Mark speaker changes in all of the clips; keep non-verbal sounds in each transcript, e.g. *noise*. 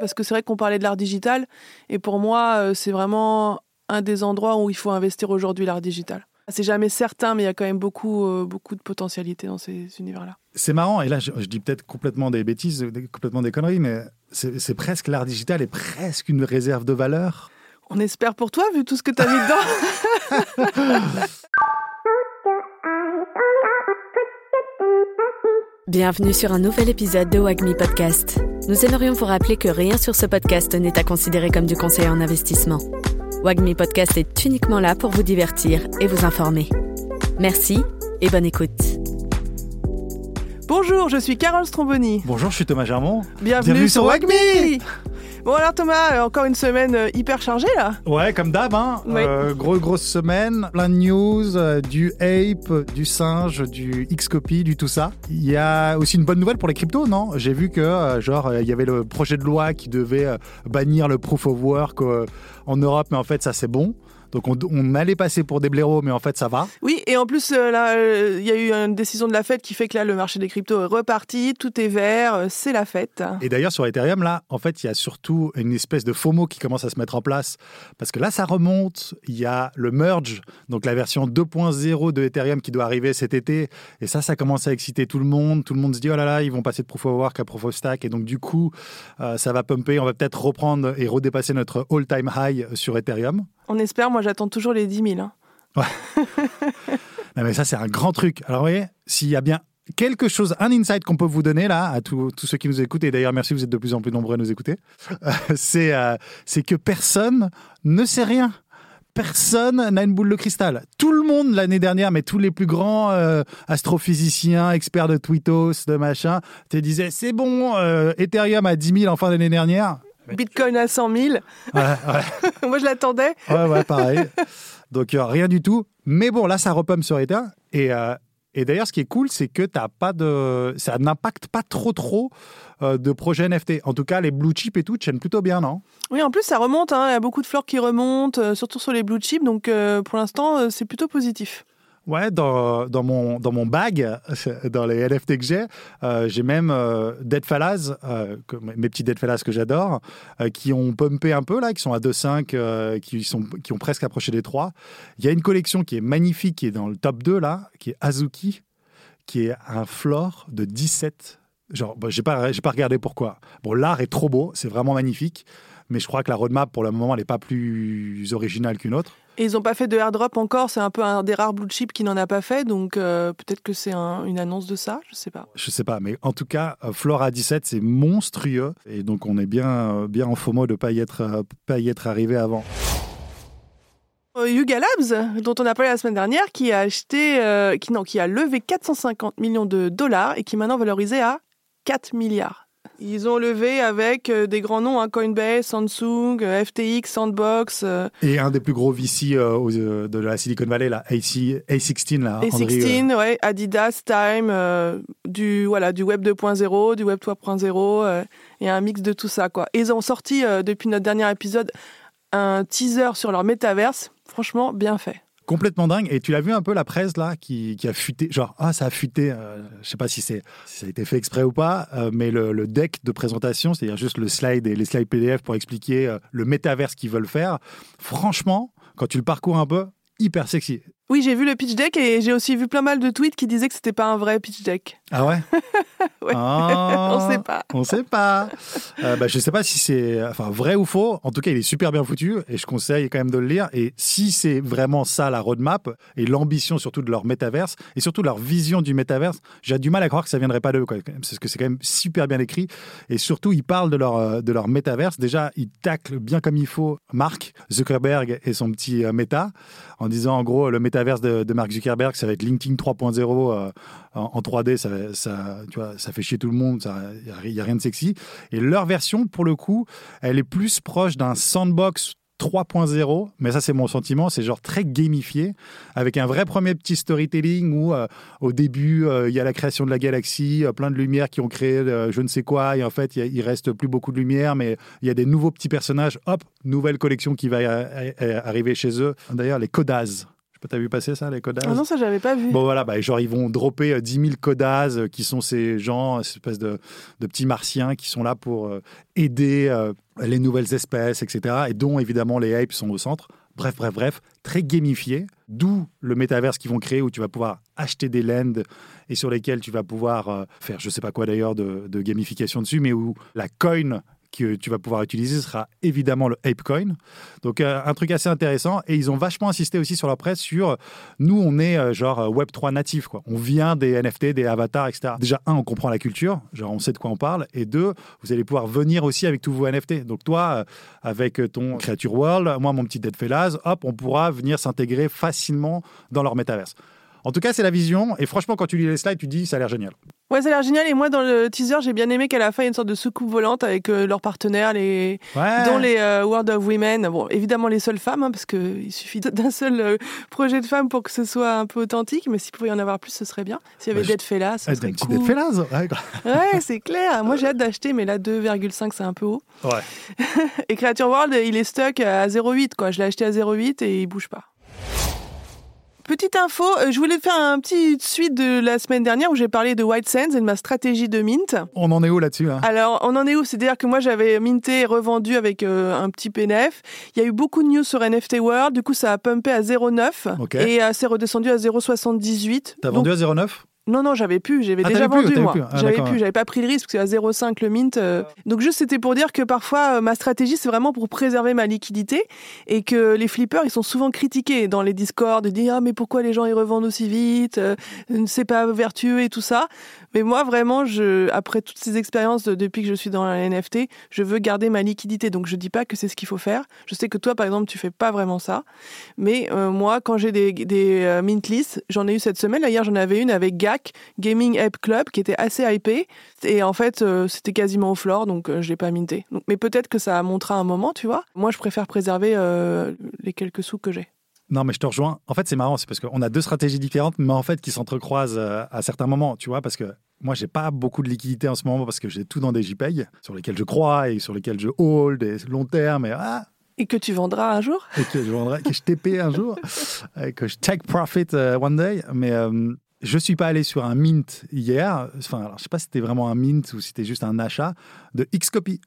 Speaker 1: Parce que c'est vrai qu'on parlait de l'art digital, et pour moi, euh, c'est vraiment un des endroits où il faut investir aujourd'hui l'art digital. C'est jamais certain, mais il y a quand même beaucoup, euh, beaucoup de potentialité dans ces univers-là.
Speaker 2: C'est marrant, et là je, je dis peut-être complètement des bêtises, des- complètement des conneries, mais c'est c'est presque l'art digital est presque une réserve de valeur.
Speaker 1: On espère pour toi, vu tout ce que tu as mis dedans.
Speaker 3: Bienvenue sur un nouvel épisode de Wagmi Podcast. Nous aimerions vous rappeler que rien sur ce podcast n'est à considérer comme du conseil en investissement. Wagmi Podcast est uniquement là pour vous divertir et vous informer. Merci et bonne écoute.
Speaker 1: Bonjour, je suis Carole Stromboni.
Speaker 2: Bonjour, je suis Thomas Germont.
Speaker 1: Bienvenue,
Speaker 2: Bienvenue
Speaker 1: sur
Speaker 2: sur
Speaker 1: Wagmi Bon alors Thomas, euh, encore une semaine euh, hyper chargée là
Speaker 2: Ouais, comme d'hab, hein.
Speaker 1: Oui.
Speaker 2: Euh, gros, grosse semaine, plein de news, euh, du ape, du singe, du Xcopy, du tout ça. Il y a aussi une bonne nouvelle pour les cryptos, non? J'ai vu que, euh, genre, il y avait le projet de loi qui devait bannir le proof of work en Europe, mais en fait, ça c'est bon. Donc on, on allait passer pour des blaireaux, mais en fait, ça va.
Speaker 1: Oui, et en plus, euh, là, euh, il y a eu une décision de la fête qui fait que là, le marché des cryptos est reparti, tout est vert, euh, c'est la fête.
Speaker 2: Et d'ailleurs, sur Ethereum, là, en fait, il y a surtout une espèce de FOMO qui commence à se mettre en place. Parce que là, ça remonte. Il y a le merge, donc la version 2.0 de Ethereum qui doit arriver cet été. Et ça, ça commence à exciter tout le monde. Tout le monde se dit, oh là là, ils vont passer de Proof of Work à Proof of Stack. Et donc, du coup, euh, ça va pumper. On va peut-être reprendre et redépasser notre all-time high sur Ethereum.
Speaker 1: On espère, moi j'attends toujours les 10 000. hein. *laughs*
Speaker 2: Non, mais ça, c'est un grand truc. Alors, vous voyez, s'il y a bien quelque chose, un insight qu'on peut vous donner là, à tous ceux qui nous écoutent, et d'ailleurs, merci, vous êtes de plus en plus nombreux à nous écouter, euh, *laughs* c'est euh, c'est que personne ne sait rien. Personne n'a une boule de cristal. Tout le monde l'année dernière, mais tous les plus grands euh, astrophysiciens, experts de Twitos, de machin, te disaient c'est bon, euh, Ethereum à 10 000 en fin d'année dernière.
Speaker 1: Bitcoin à 100 000,
Speaker 2: Ouais, ouais. *laughs*
Speaker 1: moi je l'attendais.
Speaker 2: Ouais, ouais, pareil. Donc, euh, rien du tout. Mais bon, là, ça repump sur Ether. Et, euh, et d'ailleurs, ce qui est cool, c'est que t'as pas de, ça n'impacte pas trop, trop euh, de projets NFT. En tout cas, les blue chips et tout tiennent plutôt bien, non?
Speaker 1: Oui, en plus ça remonte, hein, il y a beaucoup de fleurs qui remontent, surtout sur les blue chips, donc pour l'instant c'est plutôt positif.
Speaker 2: Ouais, dans, mon, dans mon bag, dans les NFT que j'ai, euh, j'ai même euh, Dead Fallas, euh, que- mes petits Dead Fallas que j'adore, euh, qui ont pumpé un peu là, qui sont à 2,5, euh, qui, qui ont presque approché des 3. Il y a une collection qui est magnifique, qui est dans le top 2 là, qui est Azuki, qui est un floor de 17. Genre, bon, j'ai pas, pas regardé pourquoi. Bon, l'art est trop beau, c'est vraiment magnifique, mais je crois que la roadmap pour le moment, elle n'est pas plus originale qu'une autre.
Speaker 1: Et ils n'ont pas fait de airdrop encore, c'est un peu un des rares blue chips qui n'en a pas fait, donc euh, peut-être que c'est un- une annonce de ça, je sais pas.
Speaker 2: Je sais pas, mais en tout cas, euh, Flora 17, c'est monstrueux. Et donc, on est bien, euh, bien en FOMO de ne pas, y être, pas y être arrivé avant.
Speaker 1: Yuga Labs, dont on a parlé la semaine dernière, qui a acheté, euh, qui, non, qui a levé 450 millions de dollars et qui est maintenant valorisé à 4 milliards. Ils ont levé avec euh, des grands noms, hein, Coinbase, Samsung, euh, FTX, Sandbox, euh,
Speaker 2: Et un des plus gros VC euh, de la Silicon Valley, là, AC, A16, là, Andrew, euh,
Speaker 1: A16, ouais, Adidas, Time, du, voilà, du Web 2.0, du Web 3.0, euh, et un mix de tout ça. Quoi. Ils ont sorti, depuis notre dernier épisode, un teaser sur leur métaverse. Franchement, bien fait.
Speaker 2: Complètement dingue. Et tu l'as vu un peu la presse là qui, qui a fuité, genre ah ça a fuité. euh, je sais pas si c'est si ça a été fait exprès ou pas, euh, mais le, le deck de présentation, c'est-à-dire juste le slide et les slides PDF pour expliquer euh, le métaverse qu'ils veulent faire. Franchement, quand tu le parcours un peu, hyper sexy.
Speaker 1: Oui, j'ai vu le pitch deck et j'ai aussi vu plein mal de tweets qui disaient que c'était pas un vrai pitch deck.
Speaker 2: Ah ouais. *laughs*
Speaker 1: Ouais.
Speaker 2: Ah.
Speaker 1: On sait pas.
Speaker 2: On sait pas. Euh, bah, je sais pas si c'est enfin vrai ou faux. En tout cas, il est super bien foutu et je conseille quand même de le lire. Et si c'est vraiment ça la roadmap et l'ambition surtout de leur métaverse et surtout leur vision du métaverse, j'ai du mal à croire que ça viendrait pas d'eux, Parce que c'est quand même super bien écrit et surtout ils parlent de leur euh, de leur métaverse. Déjà, ils taclent bien comme il faut Mark Zuckerberg et son petit euh, méta en disant en gros le métaverse de, de Mark Zuckerberg, ça va être LinkedIn 3.0 euh, en, en 3D, ça, tu vois, ça fait chier tout le monde, il n'y a, rien de sexy. Et leur version, pour le coup, elle est plus proche d'un sandbox 3.0, mais ça c'est mon sentiment, c'est genre très gamifié, avec un vrai premier petit storytelling où euh, au début euh, il y a la création de la galaxie, plein de lumières qui ont créé je ne sais quoi, et en fait il, reste plus beaucoup de lumière, mais il y a des nouveaux petits personnages, hop, nouvelle collection qui va arriver chez eux. D'ailleurs les Codas, Je sais pas, t'as vu passer ça, les Codaz
Speaker 1: Ah non, ça, j'avais pas vu.
Speaker 2: Bon voilà, bah, genre ils vont dropper euh, 10 000 Codaz, euh, qui sont ces gens, cette espèce de, de petits martiens qui sont là pour euh, aider euh, les nouvelles espèces, etc. Et dont évidemment les apes sont au centre. Bref, bref, bref, très gamifié. D'où le métaverse qu'ils vont créer où tu vas pouvoir acheter des lands et sur lesquels tu vas pouvoir euh, faire je sais pas quoi d'ailleurs de, de gamification dessus, mais où la coin que tu vas pouvoir utiliser sera évidemment le ApeCoin. Donc euh, un truc assez intéressant et ils ont vachement insisté aussi sur leur presse sur nous on est euh, genre euh, Web 3 natif quoi. On vient des NFT, des avatars, etc. Déjà un on comprend la culture, genre on sait de quoi on parle et deux vous allez pouvoir venir aussi avec tous vos NFT. Donc toi avec ton Creature World, moi mon petit Dead Fellas, hop on pourra venir s'intégrer facilement dans leur métaverse. En tout cas, c'est la vision. Et franchement, quand tu lis les slides, tu dis, ça a l'air génial.
Speaker 1: Ouais, ça a l'air génial. Et moi, dans le teaser, j'ai bien aimé qu'à la fin, il y ait une sorte de soucoupe volante avec euh, leurs partenaires, les...
Speaker 2: Ouais.
Speaker 1: dont les euh, World of Women. Bon, évidemment, les seules femmes, hein, parce qu'il suffit d'un seul euh, projet de femme pour que ce soit un peu authentique. Mais s'il pouvait y en avoir plus, ce serait bien. S'il y avait Dead Fella, ça
Speaker 2: Ah,
Speaker 1: serait cool.
Speaker 2: Dead Fellas. Ouais,
Speaker 1: c'est clair. Moi, j'ai hâte d'acheter, mais là, 2,5, c'est un peu haut.
Speaker 2: Ouais. *laughs*
Speaker 1: Et Creature World, il est stuck à 0,8, quoi. Je l'ai acheté à 0,8 et il bouge pas. Petite info, euh, je voulais faire un petit suite de la semaine dernière où j'ai parlé de White Sands et de ma stratégie de mint.
Speaker 2: On en est où là-dessus là
Speaker 1: Alors, on en est où? C'est-à-dire que moi, j'avais minté et revendu avec euh, un petit PNF. Il y a eu beaucoup de news sur NFT World. Du coup, ça a pumpé à 0,9
Speaker 2: Ok.
Speaker 1: et euh, c'est redescendu à 0,78.
Speaker 2: T'as
Speaker 1: Donc,
Speaker 2: vendu à 0,9
Speaker 1: non, non, j'avais plus. J'avais
Speaker 2: Ah,
Speaker 1: déjà
Speaker 2: plus,
Speaker 1: vendu, moi.
Speaker 2: Ah,
Speaker 1: j'avais
Speaker 2: ouais.
Speaker 1: J'avais pas pris le risque parce que à 0,5 le mint. euh, Donc, juste, c'était pour dire que parfois, euh, ma stratégie, c'est vraiment pour préserver ma liquidité et que les flippers, ils sont souvent critiqués dans les discords de dire, ah, mais pourquoi les gens, ils revendent aussi vite? euh, C'est pas vertueux et tout ça. Mais moi, vraiment, après toutes ces expériences de- depuis que je suis dans la NFT, je veux garder ma liquidité. Donc, je dis pas que c'est ce qu'il faut faire. Je sais que toi, par exemple, tu fais pas vraiment ça. Mais euh, moi, quand j'ai des, euh, mint lists, j'en ai eu cette semaine. Là, hier, j'en avais une avec GAC, Gaming App Club, qui était assez hypé. Et en fait, euh, c'était quasiment au floor, donc je l'ai pas minté. Mais peut-être que ça montera un moment, tu vois. Moi, je préfère préserver les quelques sous que j'ai.
Speaker 2: Non, mais je te rejoins. En fait, c'est marrant, c'est parce qu'on a deux stratégies différentes, mais en fait qui s'entrecroisent à certains moments, tu vois, parce que moi, j'ai pas beaucoup de liquidité en ce moment parce que j'ai tout dans des JPEG sur lesquels je crois et sur lesquels je hold et long terme et ah,
Speaker 1: Et que tu vendras un jour?
Speaker 2: Et que je vendrai, que je TP un jour, *laughs* et que je take profit euh, one day. Mais euh, je suis pas allé sur un mint hier. Enfin, alors, je sais pas si c'était vraiment un mint ou si c'était juste un achat de Xcopy.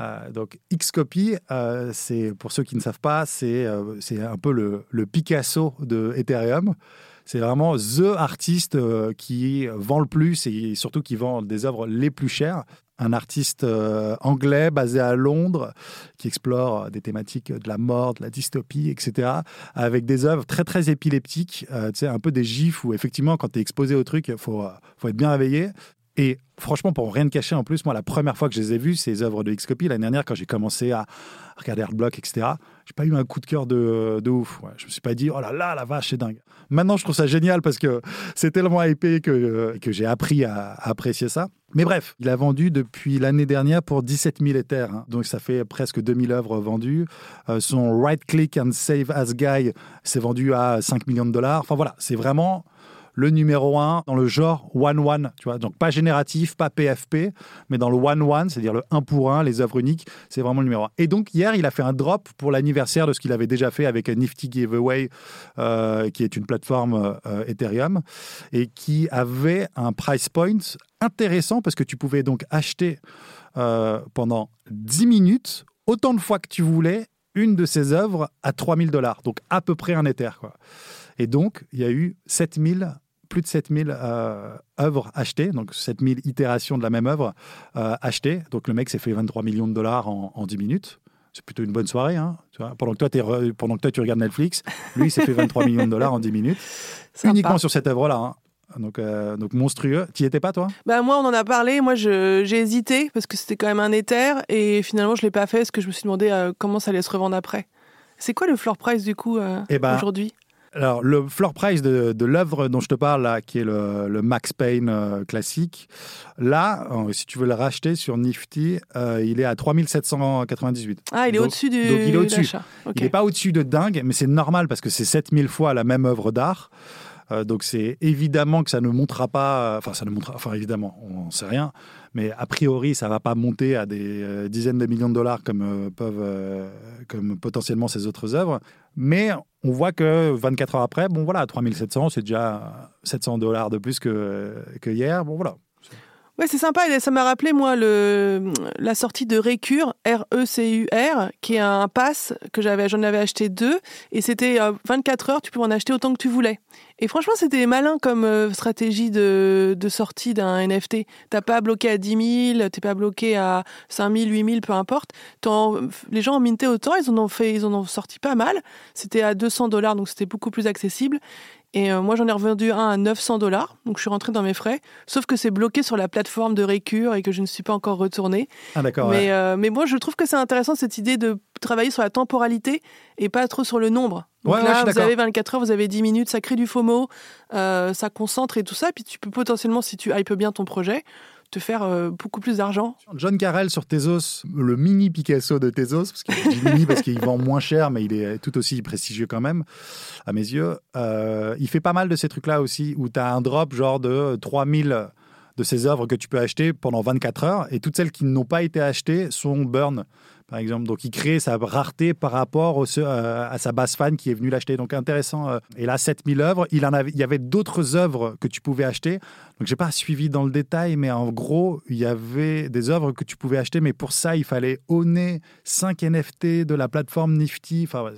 Speaker 2: Euh, donc Xcopy, euh, c'est pour ceux qui ne savent pas, c'est euh, c'est un peu le, le Picasso de Ethereum. C'est vraiment the artiste euh, qui vend le plus et surtout qui vend des œuvres les plus chères. Un artiste euh, anglais basé à Londres qui explore des thématiques de la mort, de la dystopie, etc. Avec des œuvres très très épileptiques, euh, tu sais, un peu des gifs où effectivement quand tu es exposé au truc, il faut, euh, faut être bien réveillé. Et franchement, pour rien te cacher, en plus, moi, la première fois que je les ai vues, ces œuvres de Xcopy, l'année dernière, quand j'ai commencé à regarder Artblock, etc., j'ai pas eu un coup de cœur de, de ouf. Ouais. Je me suis pas dit, oh là là, la vache, c'est dingue. Maintenant, je trouve ça génial parce que c'est tellement hypé que, que j'ai appris à, apprécier ça. Mais bref, il a vendu depuis l'année dernière pour 17 000 Ethers. hein. Donc, ça fait presque 2000 œuvres vendues. Euh, son Right Click and Save As Guy s'est vendu à 5 millions de dollars. Enfin, voilà, c'est vraiment le numéro un dans le genre one-one, tu vois. Donc pas génératif, pas PFP, mais dans le one-one, c'est-à-dire le 1 pour 1, les œuvres uniques, c'est vraiment le numéro un. Et donc hier, il a fait un drop pour l'anniversaire de ce qu'il avait déjà fait avec Nifty Giveaway, euh, qui est une plateforme euh, Ethereum, et qui avait un price point intéressant parce que tu pouvais donc acheter euh, pendant 10 minutes, autant de fois que tu voulais, une de ces œuvres à 3000 dollars, donc à peu près un Ether, quoi. Et donc, il y a eu 7000, plus de 7000 euh, œuvres achetées, donc 7000 itérations de la même œuvre euh, achetées. Donc le mec s'est fait 23 millions de dollars en, en 10 minutes. C'est plutôt une bonne soirée. Hein, tu vois pendant, que toi, t'es re- pendant que toi, tu regardes Netflix, lui, il s'est fait 23 millions de dollars en 10 minutes. *laughs*
Speaker 1: Sympa.
Speaker 2: Uniquement sur cette œuvre-là. hein. Donc, euh, donc monstrueux. T'y étais pas, toi?
Speaker 1: Bah moi, on en a parlé. Moi, j'ai hésité parce que c'était quand même un Ether et finalement, je l'ai pas fait parce que je me suis demandé euh, comment ça allait se revendre après. C'est quoi le floor price du coup euh,
Speaker 2: Eh ben,
Speaker 1: aujourd'hui?
Speaker 2: Alors, le floor price de, de l'œuvre dont je te parle, là, qui est le, le Max Payne euh, classique, là, euh, si tu veux le racheter sur Nifty, euh, il est à 3798.
Speaker 1: Ah, il est au-dessus du.
Speaker 2: donc il est au-dessus.
Speaker 1: d'achat. Ok.
Speaker 2: Il n'est pas au-dessus de dingue, mais c'est normal parce que c'est 7000 fois la même œuvre d'art. Euh, donc c'est évidemment que ça ne montera pas, enfin ça ne montera, enfin évidemment, on n'en sait rien, mais a priori ça va pas monter à des dizaines de millions de dollars comme peuvent, comme potentiellement ces autres œuvres. Mais on voit que 24 heures après, bon voilà, 3700, c'est déjà 700 dollars de plus que, que hier. Bon voilà,
Speaker 1: Ouais, c'est sympa. Ça m'a rappelé, moi, le, la sortie de Recure, R-E-C-U-R, qui est un pass que j'avais, j'en avais acheté deux. Et c'était 24 euh, heures, tu pouvais en acheter autant que tu voulais. Et franchement, c'était malin comme euh, stratégie de, de sortie d'un NFT. T'as pas bloqué à 10 000, t'es pas bloqué à 5 000, 8 000, peu importe. les gens ont minté autant, ils en ont fait, ils en ont sorti pas mal. C'était à 200 dollars, donc c'était beaucoup plus accessible. Et euh, moi, j'en ai revendu un à 900 dollars. Donc, je suis rentrée dans mes frais. Sauf que c'est bloqué sur la plateforme de Récure et que je ne suis pas encore retournée.
Speaker 2: Ah, d'accord.
Speaker 1: Mais, euh, mais moi, je trouve que c'est intéressant cette idée de travailler sur la temporalité et pas trop sur le nombre. Donc
Speaker 2: Ouais,
Speaker 1: là,
Speaker 2: ouais,
Speaker 1: vous avez
Speaker 2: d'accord.
Speaker 1: 24 heures, vous avez 10 minutes, ça crée du FOMO, euh, ça concentre et tout ça. Puis tu peux potentiellement, si tu hypes bien ton projet, te faire euh, beaucoup plus d'argent.
Speaker 2: John Carell sur Tezos, le mini Picasso de Tezos, parce je dis mini parce qu'il vend moins cher, mais il est tout aussi prestigieux quand même, à mes yeux. Euh, il fait pas mal de ces trucs-là aussi, où tu as un drop genre de 3000 de ces œuvres que tu peux acheter pendant 24 heures, et toutes celles qui n'ont pas été achetées sont burn, par exemple. Donc il crée sa rareté par rapport euh, à sa base fan qui est venue l'acheter. Donc intéressant. euh. Et là, 7000 œuvres, il, en avait, il y avait d'autres œuvres que tu pouvais acheter. Donc j'ai pas suivi dans le détail, mais en gros, il y avait des œuvres que tu pouvais acheter, mais pour ça, il fallait owner 5 NFT de la plateforme Nifty. Enfin,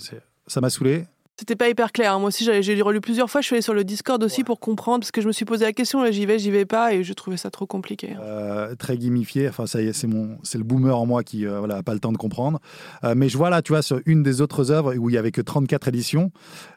Speaker 2: ça m'a saoulé.
Speaker 1: C'était pas hyper clair. hein. Moi aussi, j'ai relu plusieurs fois. Je suis allée sur le Discord aussi pour comprendre, parce que je me suis posé la question, j'y vais, j'y vais pas, et je trouvais ça trop compliqué.
Speaker 2: Euh, très gamifié. Enfin, ça y est, c'est mon, c'est le boomer en moi qui, euh, voilà, a pas le temps de comprendre. Euh, mais je vois là, tu vois, sur une des autres œuvres où il y avait que 34 éditions,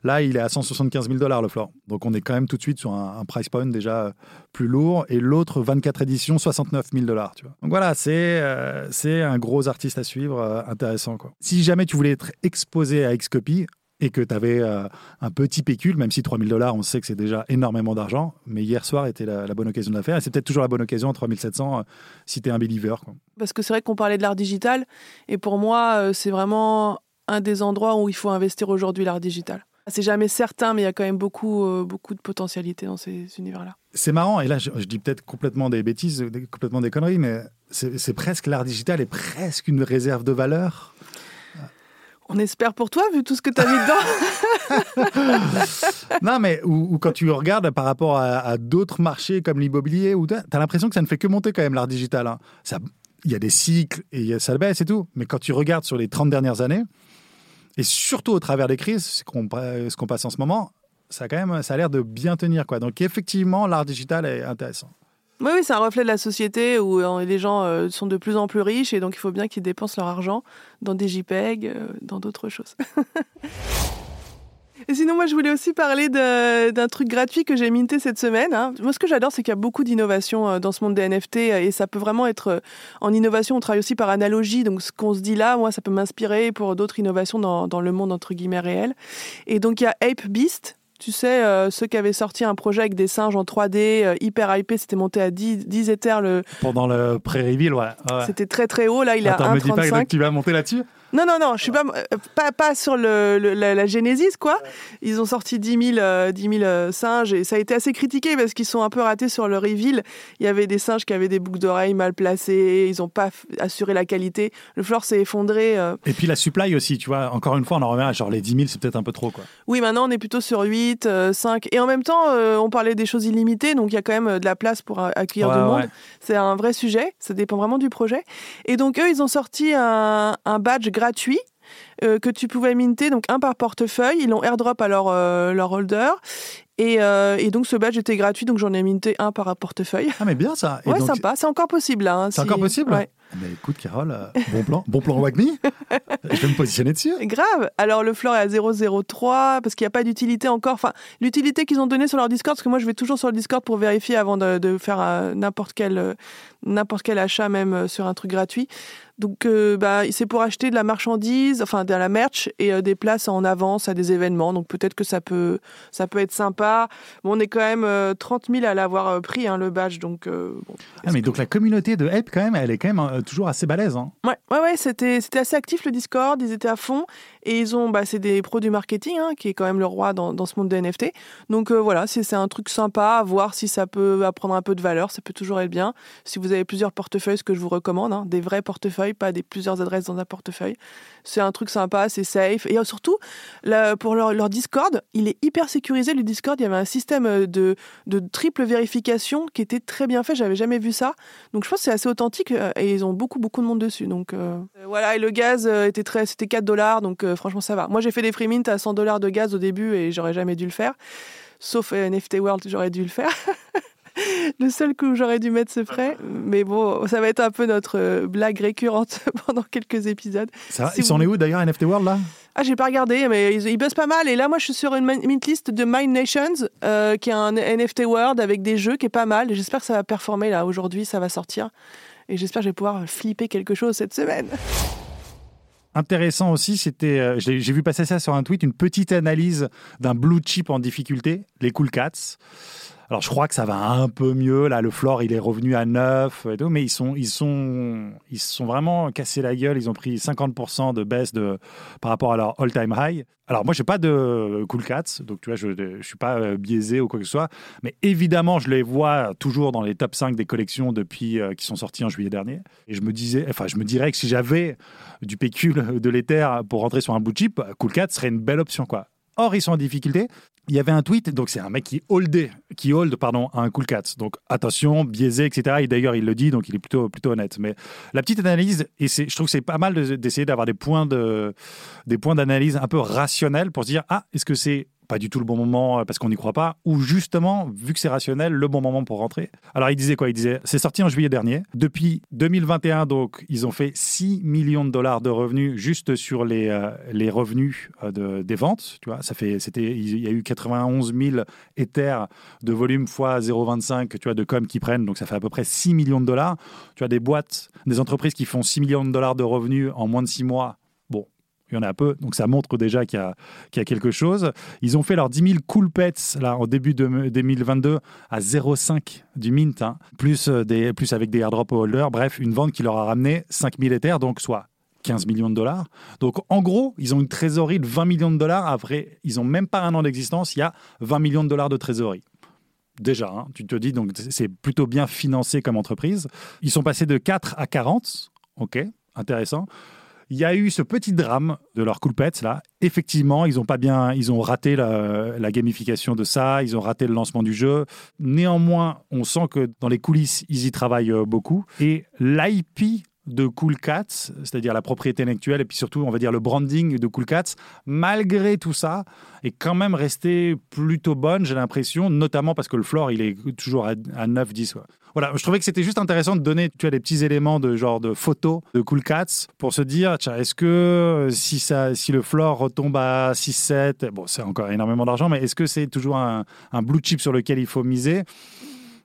Speaker 2: là, il est à 175 000 dollars le floor. Donc, on est quand même tout de suite sur un, un price point déjà euh, plus lourd. Et l'autre, 24 éditions, 69 000 dollars, tu vois. Donc voilà, c'est, euh, c'est un gros artiste à suivre, intéressant, quoi. Si jamais tu voulais être exposé à Xcopy, et que tu avais un petit pécule, même si 3000 dollars, on sait que c'est déjà énormément d'argent, mais hier soir était la, la bonne occasion de la faire, et c'est peut-être toujours la bonne occasion, 3700, euh, si tu es un believer. Quoi.
Speaker 1: Parce que c'est vrai qu'on parlait de l'art digital, et pour moi, euh, c'est vraiment un des endroits où il faut investir aujourd'hui l'art digital. C'est jamais certain, mais il y a quand même beaucoup, euh, beaucoup de potentialité dans ces univers-là.
Speaker 2: C'est marrant, et là je, je dis peut-être complètement des bêtises, complètement des conneries, mais c'est presque l'art digital est presque une réserve de valeur.
Speaker 1: On espère pour toi, vu tout ce que tu as mis dedans. *laughs*
Speaker 2: non, mais ou, quand tu regardes par rapport à, d'autres marchés comme l'immobilier, tu as l'impression que ça ne fait que monter quand même l'art digital. hein. Il y a des cycles et ça baisse et tout. Mais quand tu regardes sur les 30 dernières années, et surtout au travers des crises, ce qu'on ce qu'on passe en ce moment, ça, a quand même, ça a l'air de bien tenir. Quoi. Donc effectivement, l'art digital est intéressant.
Speaker 1: Oui, oui, c'est un reflet de la société où euh, les gens euh, sont de plus en plus riches et donc il faut bien qu'ils dépensent leur argent dans des JPEG, euh, dans d'autres choses. *laughs* et sinon, moi, je voulais aussi parler d'un truc gratuit que j'ai minté cette semaine. hein. Moi, ce que j'adore, c'est qu'il y a beaucoup d'innovation euh, dans ce monde des NFT et ça peut vraiment être en innovation. On travaille aussi par analogie, donc ce qu'on se dit là, moi, ça peut m'inspirer pour d'autres innovations dans, dans le monde entre guillemets réel. Et donc, il y a Ape Beast. Tu sais, euh, ceux qui avaient sorti un projet avec des singes en 3D, euh, hyper hypé, c'était monté à 10, 10 éthers. Le...
Speaker 2: Pendant le pré-reveal, ouais. ouais.
Speaker 1: C'était très très haut. Là, il est
Speaker 2: Attends,
Speaker 1: à
Speaker 2: me dis pas que
Speaker 1: 1,35.
Speaker 2: tu vas monter là-dessus
Speaker 1: Non, non, non, je suis pas, euh, pas, pas sur le, le- la, la Genesis, quoi. Ils ont sorti 10 000, euh, 10 000 euh, singes et ça a été assez critiqué parce qu'ils sont un peu ratés sur le reveal. Il y avait des singes qui avaient des boucles d'oreilles mal placées, ils n'ont pas assuré la qualité. Le floor s'est effondré. euh.
Speaker 2: Et puis la supply aussi, tu vois. Encore une fois, on en revient à genre les 10 000, c'est peut-être un peu trop, quoi.
Speaker 1: Oui, maintenant on est plutôt sur 8, euh, 5. Et en même temps, on parlait des choses illimitées, donc il y a quand même de la place pour accueillir
Speaker 2: Ouais,
Speaker 1: du monde.
Speaker 2: ouais.
Speaker 1: C'est un vrai sujet, ça dépend vraiment du projet. Et donc eux, ils ont sorti un, un badge gratuit gratuit euh, que tu pouvais minter, donc un par portefeuille. Ils l'ont airdrop à leur, euh, leur holder. Et, euh, et donc ce badge était gratuit, donc j'en ai minté un par portefeuille.
Speaker 2: Ah, mais bien ça. Et
Speaker 1: ouais,
Speaker 2: donc,
Speaker 1: sympa. C'est encore possible là. hein,
Speaker 2: C'est
Speaker 1: si-
Speaker 2: encore possible
Speaker 1: Ouais.
Speaker 2: Eh ben, écoute, Carole, euh, bon plan, bon plan Wagmi. *laughs* Je vais me positionner dessus.
Speaker 1: Grave. Alors le floor est à 0,03 parce qu'il n'y a pas d'utilité encore. Enfin, l'utilité qu'ils ont donnée sur leur Discord, parce que moi je vais toujours sur le Discord pour vérifier avant de, de faire euh, n'importe quel n'importe quel achat même sur un truc gratuit. Donc bah, c'est pour acheter de la marchandise, enfin de la merch et euh, des places en avance à des événements. Donc peut-être que ça peut ça peut être sympa. Bon, on est quand même euh, 30 000 à l'avoir euh, pris hein, le badge, donc euh, bon.
Speaker 2: Ah, mais donc la communauté de Ape, quand même, elle est quand même euh, toujours assez balèze. Hein.
Speaker 1: Ouais, ouais, ouais, c'était, assez actif le Discord, ils étaient à fond et ils ont, bah, c'est des pros du marketing hein, qui est quand même le roi dans, dans ce monde des NFT. Donc euh, voilà, c'est, c'est un truc sympa à voir si ça peut apprendre un peu de valeur, ça peut toujours être bien. Si vous avez plusieurs portefeuilles, ce que je vous recommande, hein, des vrais portefeuilles, pas des plusieurs adresses dans un portefeuille, c'est un truc sympa, c'est safe. Et surtout, là, pour leur, leur Discord, il est hyper sécurisé. Le Discord, il y avait un système euh, de, de triple vérification qui était très bien fait. J'avais jamais vu ça. Donc je pense que c'est assez authentique euh, et ils ont beaucoup, beaucoup de monde dessus. Donc euh, voilà, et le gaz euh, était très, c'était 4 dollars. Donc euh, franchement, ça va. Moi, j'ai fait des free mint à 100 dollars de gaz au début et j'aurais jamais dû le faire. Sauf euh, NFT World, j'aurais dû le faire. *laughs* *laughs* le seul coup où j'aurais dû mettre ce frais. Mais bon, ça va être un peu notre euh, blague récurrente *laughs* pendant quelques épisodes.
Speaker 2: Ça va
Speaker 1: Si
Speaker 2: Ils sont où d'ailleurs, NFT World là
Speaker 1: Ah, j'ai pas regardé, mais ils, ils buzzent pas mal. Et là, moi, je suis sur une min- mint list de Mind Nations, euh, qui est un NFT World avec des jeux qui est pas mal. Et j'espère que ça va performer là. Aujourd'hui, ça va sortir. Et j'espère que je vais pouvoir flipper quelque chose cette semaine.
Speaker 2: Intéressant aussi, c'était, euh, j'ai vu passer ça sur un tweet, une petite analyse d'un blue chip en difficulté, les Cool Cats. Alors je crois que ça va un peu mieux, là le floor il est revenu à 9 et tout, mais ils sont, ils sont, ils sont vraiment cassés la gueule, ils ont pris 50% de baisse de, par rapport à leur all-time high. Alors moi j'ai pas de Cool Cats, donc tu vois je, je suis pas euh, biaisé ou quoi que ce soit, mais évidemment je les vois toujours dans les top 5 des collections depuis euh, qui sont sortis en juillet dernier. Et je me disais, enfin je me dirais que si j'avais du pécule de l'Ether pour rentrer sur un blue chip, Cool Cat serait une belle option. quoi. Or, ils sont en difficulté. Il y avait un tweet, donc c'est un mec qui holdait, qui hold pardon, un Cool Cat. Donc attention, biaisé, etc. Et d'ailleurs, il le dit, donc il est plutôt, plutôt honnête. Mais la petite analyse, et je trouve que c'est pas mal de- d'essayer d'avoir des points de, des points d'analyse un peu rationnels pour se dire ah, est-ce que c'est pas du tout le bon moment euh, parce qu'on n'y croit pas, ou justement, vu que c'est rationnel, le bon moment pour rentrer. Alors il disait quoi? Il disait, c'est sorti en juillet dernier. Depuis 2021, donc, ils ont fait 6 millions de dollars de revenus juste sur les, euh, les revenus euh, de, des ventes. Tu vois, ça fait, c'était, il y a eu 91 000 Ethers de volume fois 0,25 tu vois, de com qui prennent, donc ça fait à peu près 6 millions de dollars. Tu as des boîtes, des entreprises qui font 6 millions de dollars de revenus en moins de 6 mois. Il y en a peu, donc ça montre déjà qu'il y, a, quelque chose. Ils ont fait leurs 10 000 cool pets là, en début de 2022 à 0,5 du mint, hein, plus, euh, des, plus avec des airdrop holders. Bref, une vente qui leur a ramené 5 000 Ethers, donc soit 15 millions de dollars. Donc en gros, ils ont une trésorerie de 20 millions de dollars. Après, ils n'ont même pas un an d'existence, il y a 20 millions de dollars de trésorerie. Déjà, hein, tu te dis, donc c'est plutôt bien financé comme entreprise. Ils sont passés de 4 à 40. Ok, intéressant. Il y a eu ce petit drame de leur cool pets là. Effectivement, ils ont pas bien, ils ont raté la, la gamification de ça, ils ont raté le lancement du jeu. Néanmoins, on sent que dans les coulisses, ils y travaillent euh, beaucoup. Et l'IP de Cool Cats, c'est-à-dire la propriété intellectuelle et puis surtout, on va dire le branding de Cool Cats, malgré tout ça, est quand même resté plutôt bonne, j'ai l'impression, notamment parce que le floor, il est toujours à 9-10. Voilà, je trouvais que c'était juste intéressant de donner tu as des petits éléments de genre de photos de Cool Cats pour se dire, tiens, est-ce que euh, si, ça, si le floor retombe à 6-7, bon, c'est encore énormément d'argent, mais est-ce que c'est toujours un, un blue chip sur lequel il faut miser?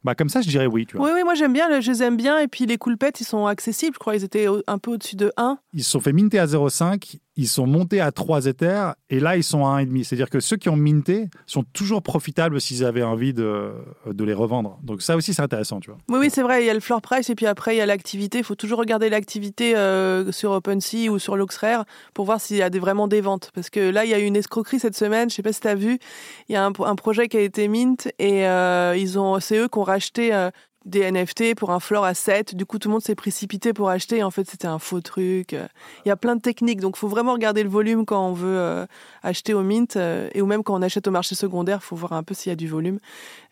Speaker 2: Bah, Comme ça, je dirais oui. Tu vois.
Speaker 1: Oui, oui, moi j'aime bien, je les aime bien. Et puis les cool pets, ils sont accessibles. Je crois ils étaient un peu au-dessus de 1.
Speaker 2: Ils se sont fait minter à 0,5, ils sont montés à 3 Ethers, et là, ils sont à 1,5. C'est-à-dire que ceux qui ont minté sont toujours profitables s'ils avaient envie de, de les revendre. Donc ça aussi, c'est intéressant, tu vois.
Speaker 1: Oui, oui, c'est vrai, il y a le floor price et puis après il y a l'activité. Il faut toujours regarder l'activité euh, sur OpenSea ou sur Loxrare pour voir s'il y a vraiment des ventes. Parce que là, il y a eu une escroquerie cette semaine, je sais pas si tu as vu, il y a un, un projet qui a été mint et euh, ils ont, c'est eux qui ont racheté euh, des NFT pour un floor à 7. Du coup, tout le monde s'est précipité pour acheter. Et en fait, c'était un faux truc. Il y a plein de techniques. Donc, il faut vraiment regarder le volume quand on veut euh, acheter au mint. euh, et ou même quand on achète au marché secondaire, il faut voir un peu s'il y a du volume.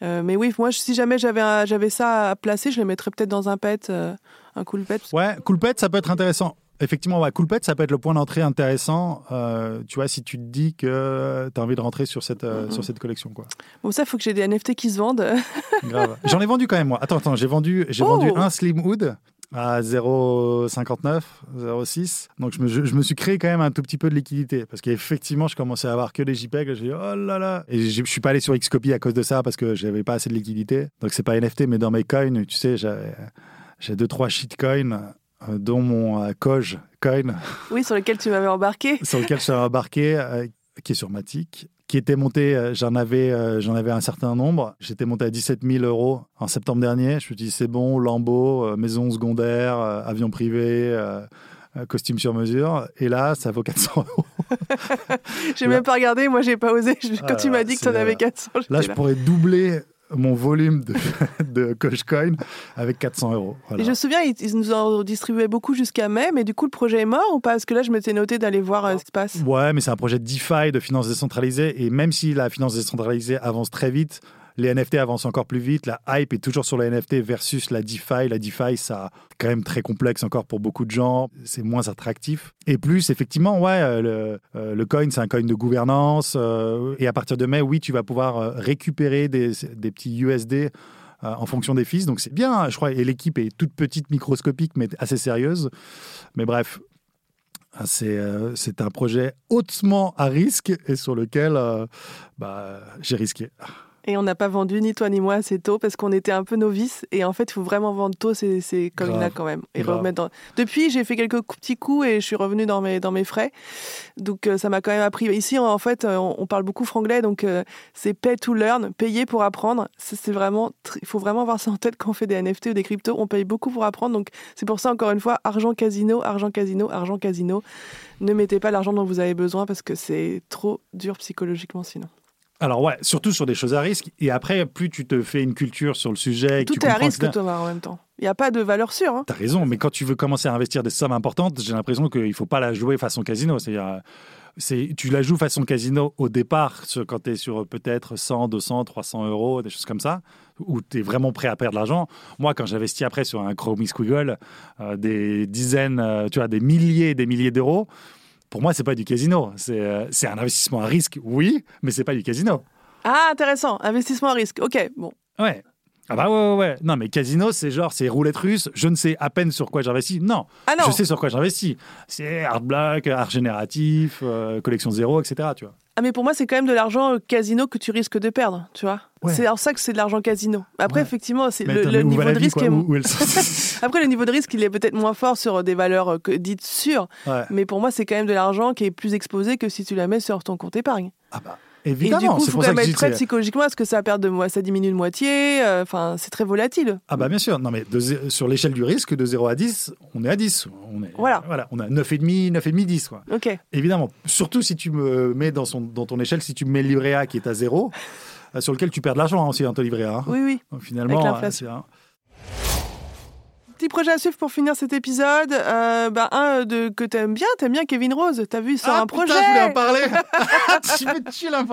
Speaker 1: Euh, mais oui, moi, si jamais j'avais ça à placer, je le mettrais peut-être dans un pet, un cool pet.
Speaker 2: Ouais, Cool Pet, ça peut être intéressant. Effectivement, ouais, Cool Pet, ça peut être le point d'entrée intéressant, euh, tu vois, si tu te dis que tu as envie de rentrer sur cette, euh,
Speaker 1: Mhm.
Speaker 2: sur cette collection. Quoi.
Speaker 1: Bon, ça, il faut que j'ai des NFT qui se vendent. *laughs*
Speaker 2: Grave. J'en ai vendu quand même, moi. Attends, attends, j'ai vendu, j'ai
Speaker 1: Oh
Speaker 2: vendu un Slim Hood à 0,59, 0,6. Donc je me, je, je me suis créé quand même un tout petit peu de liquidité parce qu'effectivement, je commençais à avoir que des JPEG. J'ai dit, oh là là. Et je je suis pas allé sur Xcopy à cause de ça parce que j'avais pas assez de liquidité. Donc c'est pas NFT, mais dans mes coins, tu sais, j'avais- j'ai deux, trois shitcoins, dont mon euh, Coj coin *laughs*
Speaker 1: oui, sur lesquels tu m'avais embarqué.
Speaker 2: sur lequel je suis embarqué, euh, qui est sur Matic, qui était monté, euh, j'en avais, euh, j'en avais un certain nombre. J'étais monté à 17 000 euros en septembre dernier. Je me suis dit, c'est bon, Lambeau, euh, maison secondaire, euh, avion privé, euh, euh, costume sur mesure. Et là, ça vaut 400 *laughs* euros.
Speaker 1: J'ai
Speaker 2: Là-
Speaker 1: même pas regardé. Moi, j'ai pas osé. Je- Quand
Speaker 2: Ah,
Speaker 1: tu m'as dit que tu en avais
Speaker 2: euh,
Speaker 1: 400, j'étais
Speaker 2: Là, je pourrais doubler mon volume de, *laughs* de avec 400 euros. Voilà.
Speaker 1: Et je me souviens, ils, ils nous en distribuaient beaucoup jusqu'à mai, mais du coup, le projet est mort ou pas? Parce que là, je m'étais noté d'aller voir euh, ce qui se passe.
Speaker 2: Ouais, mais c'est un projet de DeFi, de finance décentralisée. Et même si la finance décentralisée avance très vite, les NFT avancent encore plus vite. La hype est toujours sur les NFT versus la DeFi. La DeFi, ça quand même très complexe encore pour beaucoup de gens. C'est moins attractif. Et plus, effectivement, ouais, euh, le, euh, le coin, c'est un coin de gouvernance. euh, et à partir de mai, oui, tu vas pouvoir récupérer des, petits USD en fonction des fils. Donc c'est bien, je crois. Et l'équipe est toute petite, microscopique, mais assez sérieuse. Mais bref, c'est un projet hautement à risque et sur lequel bah, j'ai risqué.
Speaker 1: Et on n'a pas vendu ni toi ni moi assez tôt parce qu'on était un peu novices. Et en fait, il faut vraiment vendre tôt ces,
Speaker 2: Grave,
Speaker 1: quand même. Et
Speaker 2: grave.
Speaker 1: remettre dans- Depuis, j'ai fait quelques petits coups et je suis revenu dans mes, dans mes frais. Donc, euh, ça m'a quand même appris. Ici, en fait, euh, on, on parle beaucoup franglais. Donc, euh, c'est pay to learn, payer pour apprendre. C'est vraiment, il faut vraiment avoir ça en tête quand on fait des NFT ou des cryptos. On paye beaucoup pour apprendre. Donc, c'est pour ça, encore une fois, argent casino, argent casino, argent casino. Ne mettez pas l'argent dont vous avez besoin parce que c'est trop dur psychologiquement sinon.
Speaker 2: Alors ouais, surtout sur des choses à risque. Et après, plus tu te fais une culture sur le sujet,
Speaker 1: Tout
Speaker 2: tu
Speaker 1: est à risque, Thomas, en même temps. Il n'y a pas de valeur sûre. hein.
Speaker 2: T'as raison, mais quand tu veux commencer à investir des sommes importantes, j'ai l'impression qu'il ne faut pas la jouer façon casino. C'est-à-dire, euh, tu la joues façon casino au départ, quand tu es sur euh, peut-être 100, 200, 300 euros, des choses comme ça, où tu es vraiment prêt à perdre l'argent. Moi, quand j'investis après sur un Chromie Squiggle, euh, des dizaines, euh, tu vois, des milliers et des milliers d'euros, pour moi, c'est pas du casino. C'est, euh, c'est un investissement à risque, oui, mais c'est pas du casino.
Speaker 1: Ah, intéressant. Investissement à risque. Ok, bon.
Speaker 2: Ouais. Ah bah ouais, ouais, ouais. Non, mais casino, c'est genre, c'est roulette russe. Je ne sais à peine sur quoi j'investis. Non,
Speaker 1: Ah non.
Speaker 2: je sais sur quoi j'investis. C'est art black, art génératif, euh, collection zéro, etc. Tu vois.
Speaker 1: Ah, mais pour moi, c'est quand même de l'argent euh, casino que tu risques de perdre, tu vois.
Speaker 2: Ouais.
Speaker 1: C'est en ça que c'est de l'argent casino. Après,
Speaker 2: Ouais.
Speaker 1: effectivement, c'est le, niveau de
Speaker 2: vie,
Speaker 1: risque.
Speaker 2: quoi
Speaker 1: est-
Speaker 2: Où- où elle se- *laughs* *laughs*
Speaker 1: Après, le niveau de risque, il est peut-être moins fort sur des valeurs euh, que, dites sûres.
Speaker 2: Ouais.
Speaker 1: Mais pour moi, c'est quand même de l'argent qui est plus exposé que si tu la mets sur ton compte épargne.
Speaker 2: Ah bah,
Speaker 1: Et
Speaker 2: évidemment.
Speaker 1: du coup, il faut quand même être prêt psychologiquement à ce que ça perde de moi, ça diminue de moitié. euh, Enfin, c'est très volatile.
Speaker 2: Ah bah bien sûr. Non mais de sur l'échelle du risque, de 0 à 10, on est à 10. On est,
Speaker 1: Voilà.
Speaker 2: voilà. On a 9,5, 9,5, 10. Quoi.
Speaker 1: Ok.
Speaker 2: Évidemment. Surtout si tu me mets dans, son, dans ton échelle, si tu me mets le livret A qui est à 0, euh, sur lequel tu perds de l'argent hein, aussi dans ton livret A. hein.
Speaker 1: Oui, oui.
Speaker 2: Donc, finalement,
Speaker 1: Avec Petit projet à suivre pour finir cet épisode. Euh, bah, un euh, de, que t'aimes bien, t'aimes bien Kevin Rose. T'as vu, il sort
Speaker 2: Ah,
Speaker 1: un
Speaker 2: putain,
Speaker 1: projet.
Speaker 2: je voulais en parler. *laughs* *laughs* tu me tues là.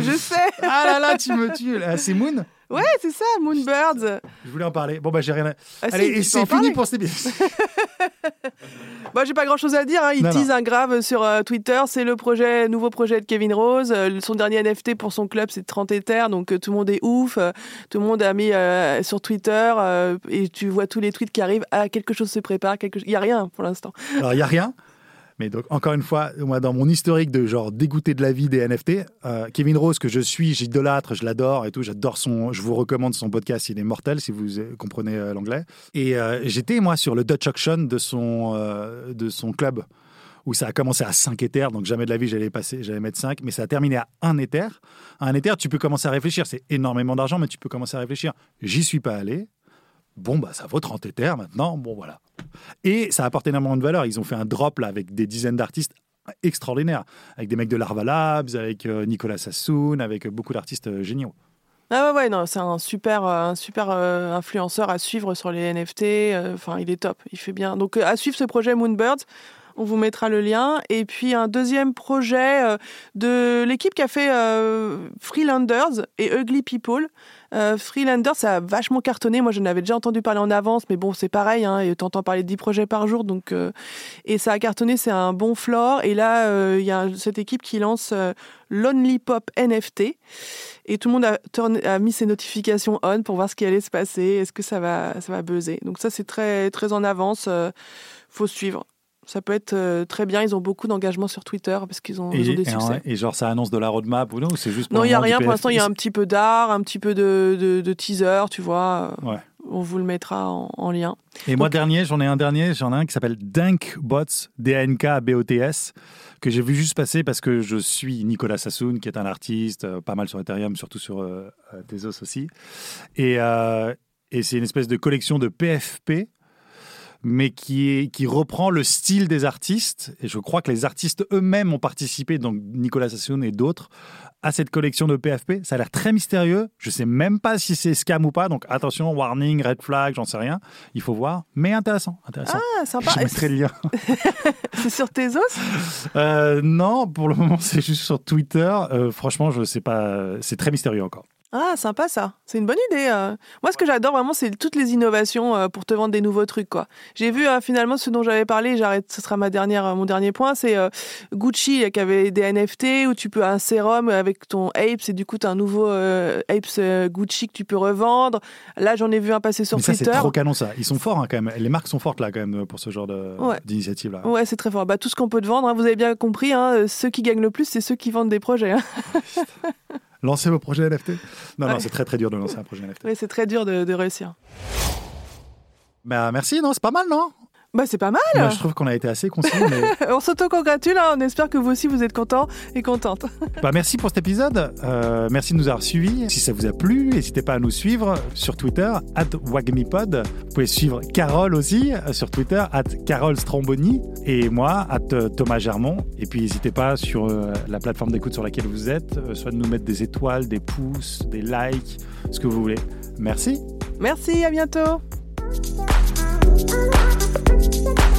Speaker 1: Je sais.
Speaker 2: Ah là là, tu me tues. C'est Moon?
Speaker 1: Ouais, c'est ça, Moonbirds.
Speaker 2: Je voulais en parler. Bon, bah, j'ai rien à...
Speaker 1: Ah,
Speaker 2: Allez, et c'est fini pour épisode. *laughs* *laughs*
Speaker 1: Bah, j'ai pas grand chose à dire. Hein. Il
Speaker 2: Non,
Speaker 1: tease
Speaker 2: non.
Speaker 1: un grave sur euh, Twitter. C'est le projet, nouveau projet de Kevin Rose. Euh, son dernier NFT pour son club, c'est 30 Ethers. Donc euh, tout le monde est ouf. Euh, tout le monde a mis euh, sur Twitter. euh, et tu vois tous les tweets qui arrivent. Ah, quelque chose se prépare. Quelque... Il y a rien pour l'instant.
Speaker 2: Alors, il n'y a rien. Mais donc, encore une fois, moi, dans mon historique de genre dégoûté de la vie des NFT, euh, Kevin Rose, que je suis, j'idolâtre, je l'adore et tout, j'adore son. Je vous recommande son podcast, il est mortel si vous comprenez euh, l'anglais. Et euh, j'étais, moi, sur le Dutch Auction de son, de son club, où ça a commencé à 5 éthers, donc jamais de la vie j'allais passer, j'allais mettre 5, mais ça a terminé à 1 éther. À un éther, tu peux commencer à réfléchir, c'est énormément d'argent, mais tu peux commencer à réfléchir. J'y suis pas allé. Bon, bah, ça vaut 30 éthers maintenant. Bon, voilà. Et ça apporte énormément de valeur. Ils ont fait un drop là avec des dizaines d'artistes extraordinaires, avec des mecs de Larva Labs, avec euh, Nicolas Sassoon, avec euh, beaucoup d'artistes euh, géniaux.
Speaker 1: Ah ouais, ouais, non, c'est un super, un super influenceur à suivre sur les NFT. Enfin, il est top, il fait bien. Donc, à suivre ce projet Moonbirds. On vous mettra le lien. Et puis, un deuxième projet de l'équipe qui a fait Freelanders et Ugly People. Euh, Freelanders, ça a vachement cartonné. Moi, je n'avais déjà entendu parler en avance, mais bon, c'est pareil. Hein, et t'entends parler de 10 projets par jour. Donc, euh, et ça a cartonné, c'est un bon floor. Et là, euh, il y a cette équipe qui lance euh, Lonely Pop NFT. Et tout le monde a, mis ses notifications on pour voir ce qui allait se passer. Est-ce que ça va, ça va buzzer Donc ça, c'est très, très en avance. faut suivre. Ça peut être euh, très bien. Ils ont beaucoup d'engagement sur Twitter parce qu'ils ont, ils ont des
Speaker 2: et,
Speaker 1: succès.
Speaker 2: et genre, ça annonce de la roadmap ou non C'est juste pour
Speaker 1: Non, il n'y a rien. Pour l'instant, il y a un petit peu d'art, un petit peu de, de, de teaser, tu vois.
Speaker 2: Ouais.
Speaker 1: On vous le mettra en, en lien.
Speaker 2: Et moi, dernier, j'en ai un dernier, j'en ai un qui s'appelle Dankbots, D-A-N-K-B-O-T-S, que j'ai vu juste passer parce que je suis Nicolas Sassoon, qui est un artiste, euh, pas mal sur Ethereum, surtout sur euh, euh, Tezos aussi. Et, euh, et c'est une espèce de collection de PFP, mais qui, est, qui reprend le style des artistes. Et je crois que les artistes eux-mêmes ont participé, donc Nicolas Sassoon et d'autres, à cette collection de PFP. Ça a l'air très mystérieux. Je sais même pas si c'est scam ou pas. Donc attention, warning, red flag, j'en sais rien. Il faut voir. Mais intéressant. intéressant.
Speaker 1: Ah, sympa.
Speaker 2: Je mettrai le lien. *laughs*
Speaker 1: c'est sur tes os
Speaker 2: euh, Non, pour le moment, *laughs* c'est juste sur Twitter. Euh, franchement, je sais pas. C'est très mystérieux encore.
Speaker 1: Ah, sympa ça. C'est une bonne idée. euh. Moi, ce que j'adore vraiment, c'est toutes les innovations euh, pour te vendre des nouveaux trucs. quoi. J'ai vu euh, finalement ce dont j'avais parlé. J'arrête. Ce sera ma dernière, mon dernier point. C'est Gucci qui avait des NFT où tu peux un sérum avec ton Apes et du coup, tu as un nouveau Apes Gucci que tu peux revendre. Là, j'en ai vu un passer sur
Speaker 2: Mais ça, c'est trop canon, ça. Ils sont forts, hein, quand même. Les marques sont fortes, là, quand même, pour ce genre de-
Speaker 1: Ouais.
Speaker 2: d'initiative, là.
Speaker 1: Ouais, c'est très fort. Bah, tout ce qu'on peut te vendre, hein, vous avez bien compris, hein, ceux qui gagnent le plus, c'est ceux qui vendent des projets. *laughs*
Speaker 2: Lancez vos projets NFT. Non, non, c'est très, très dur de lancer un projet NFT.
Speaker 1: Ouais, c'est très dur de, de réussir.
Speaker 2: Bah, merci, non, c'est pas mal, non?
Speaker 1: Bah, c'est pas mal.
Speaker 2: Moi, je trouve qu'on a été assez concis, mais *laughs*
Speaker 1: On s'auto-congratule. hein. On espère que vous aussi, vous êtes contents et contentes. *laughs*
Speaker 2: Bah, merci pour cet épisode. Euh, merci de nous avoir suivis. Si ça vous a plu, n'hésitez pas à nous suivre sur Twitter, at WagMePod. Vous pouvez suivre Carole aussi euh, sur Twitter, at Carole Stromboni. Et moi, at euh, Thomas Germont. Et puis, n'hésitez pas sur euh, la plateforme d'écoute sur laquelle vous êtes, euh, soit de nous mettre des étoiles, des pouces, des likes, ce que vous voulez. Merci.
Speaker 1: Merci, à bientôt.
Speaker 4: I'm not afraid to